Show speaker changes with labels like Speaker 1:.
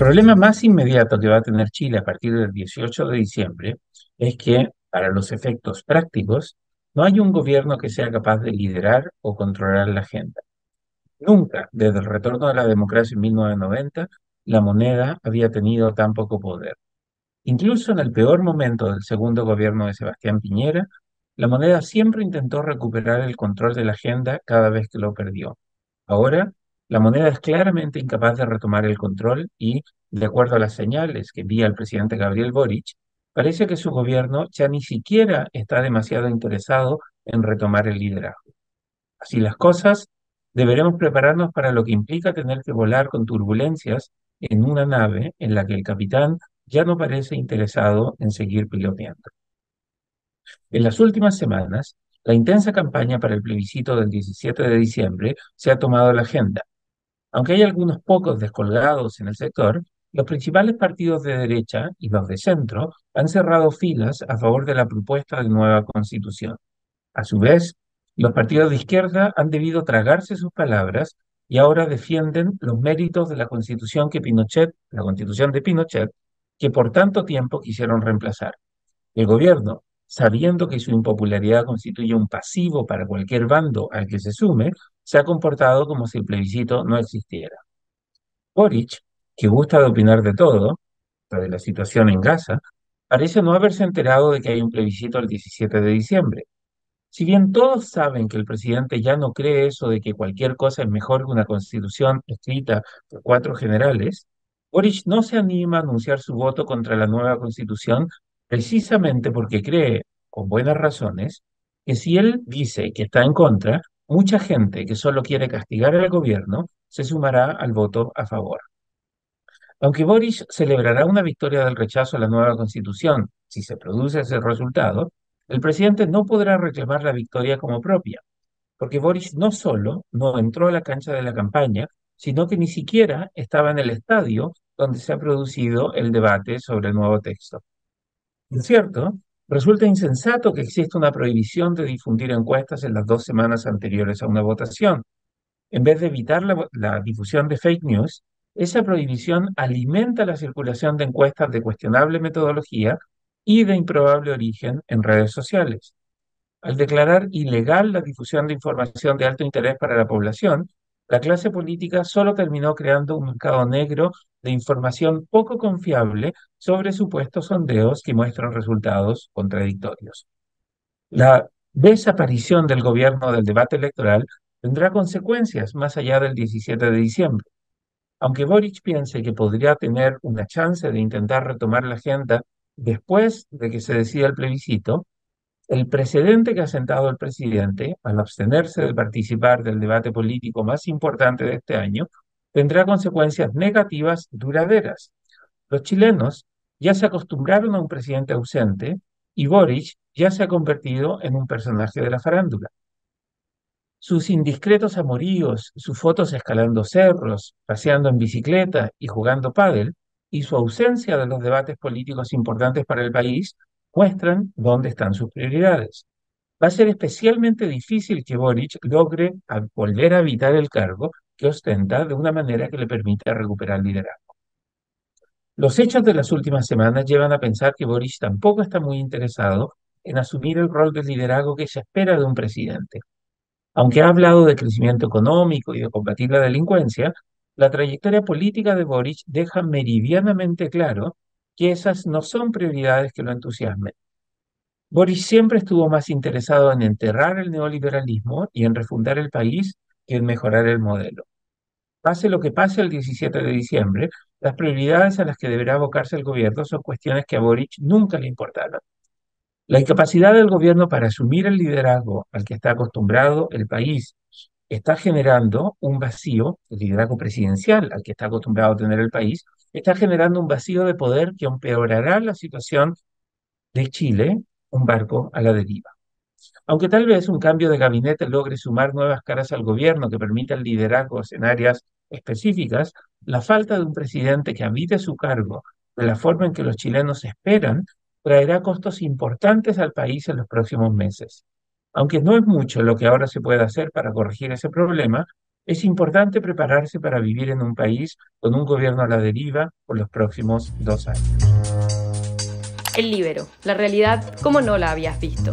Speaker 1: problema más inmediato que va a tener Chile a partir del 18 de diciembre es que, para los efectos prácticos, no hay un gobierno que sea capaz de liderar o controlar la agenda. Nunca, desde el retorno de la democracia en 1990, la moneda había tenido tan poco poder. Incluso en el peor momento del segundo gobierno de Sebastián Piñera, la moneda siempre intentó recuperar el control de la agenda cada vez que lo perdió. Ahora, la moneda es claramente incapaz de retomar el control y, de acuerdo a las señales que envía el presidente Gabriel Boric, parece que su gobierno ya ni siquiera está demasiado interesado en retomar el liderazgo. Así las cosas, deberemos prepararnos para lo que implica tener que volar con turbulencias en una nave en la que el capitán ya no parece interesado en seguir piloteando. En las últimas semanas, la intensa campaña para el plebiscito del 17 de diciembre se ha tomado la agenda. Aunque hay algunos pocos descolgados en el sector, los principales partidos de derecha y los de centro han cerrado filas a favor de la propuesta de nueva constitución. A su vez, los partidos de izquierda han debido tragarse sus palabras y ahora defienden los méritos de la constitución que Pinochet, la constitución de Pinochet, que por tanto tiempo quisieron reemplazar. El gobierno, sabiendo que su impopularidad constituye un pasivo para cualquier bando al que se sume, se ha comportado como si el plebiscito no existiera. Boric, que gusta de opinar de todo, de la situación en Gaza, parece no haberse enterado de que hay un plebiscito el 17 de diciembre. Si bien todos saben que el presidente ya no cree eso de que cualquier cosa es mejor que una constitución escrita por cuatro generales, Boric no se anima a anunciar su voto contra la nueva constitución precisamente porque cree, con buenas razones, que si él dice que está en contra, mucha gente que solo quiere castigar al gobierno se sumará al voto a favor. Aunque Boris celebrará una victoria del rechazo a la nueva constitución si se produce ese resultado, el presidente no podrá reclamar la victoria como propia, porque Boris no solo no entró a la cancha de la campaña, sino que ni siquiera estaba en el estadio donde se ha producido el debate sobre el nuevo texto. Por cierto, resulta insensato que exista una prohibición de difundir encuestas en las dos semanas anteriores a una votación. En vez de evitar la, difusión de fake news, esa prohibición alimenta la circulación de encuestas de cuestionable metodología y de improbable origen en redes sociales. Al declarar ilegal la difusión de información de alto interés para la población, la clase política solo terminó creando un mercado negro de información poco confiable sobre supuestos sondeos que muestran resultados contradictorios. La desaparición del gobierno del debate electoral tendrá consecuencias más allá del 17 de diciembre. Aunque Boric piense que podría tener una chance de intentar retomar la agenda después de que se decida el plebiscito, el precedente que ha sentado el presidente al abstenerse de participar del debate político más importante de este año tendrá consecuencias negativas duraderas. Los chilenos ya se acostumbraron a un presidente ausente y Boric ya se ha convertido en un personaje de la farándula. Sus indiscretos amoríos, sus fotos escalando cerros, paseando en bicicleta y jugando pádel, y su ausencia de los debates políticos importantes para el país muestran dónde están sus prioridades. Va a ser especialmente difícil que Boric logre volver a habitar el cargo que ostenta de una manera que le permita recuperar liderazgo. Los hechos de las últimas semanas llevan a pensar que Boric tampoco está muy interesado en asumir el rol de liderazgo que se espera de un presidente. Aunque ha hablado de crecimiento económico y de combatir la delincuencia, la trayectoria política de Boric deja meridianamente claro que esas no son prioridades que lo entusiasmen. Boris siempre estuvo más interesado en enterrar el neoliberalismo y en refundar el país que en mejorar el modelo. Pase lo que pase el 17 de diciembre, las prioridades a las que deberá abocarse el gobierno son cuestiones que a Boric nunca le importaron. La incapacidad del gobierno para asumir el liderazgo al que está acostumbrado el país está generando un vacío, el liderazgo presidencial al que está acostumbrado a tener el país, está generando un vacío de poder que empeorará la situación de Chile, un barco a la deriva aunque tal vez un cambio de gabinete logre sumar nuevas caras al gobierno que permitan liderazgos en áreas específicas, la falta de un presidente que habite su cargo de la forma en que los chilenos esperan traerá costos importantes al país en los próximos meses. Aunque no es mucho lo que ahora se puede hacer para corregir ese problema, es importante prepararse para vivir en un país con un gobierno a la deriva por los próximos dos años.
Speaker 2: El libero, la realidad como no la habías visto.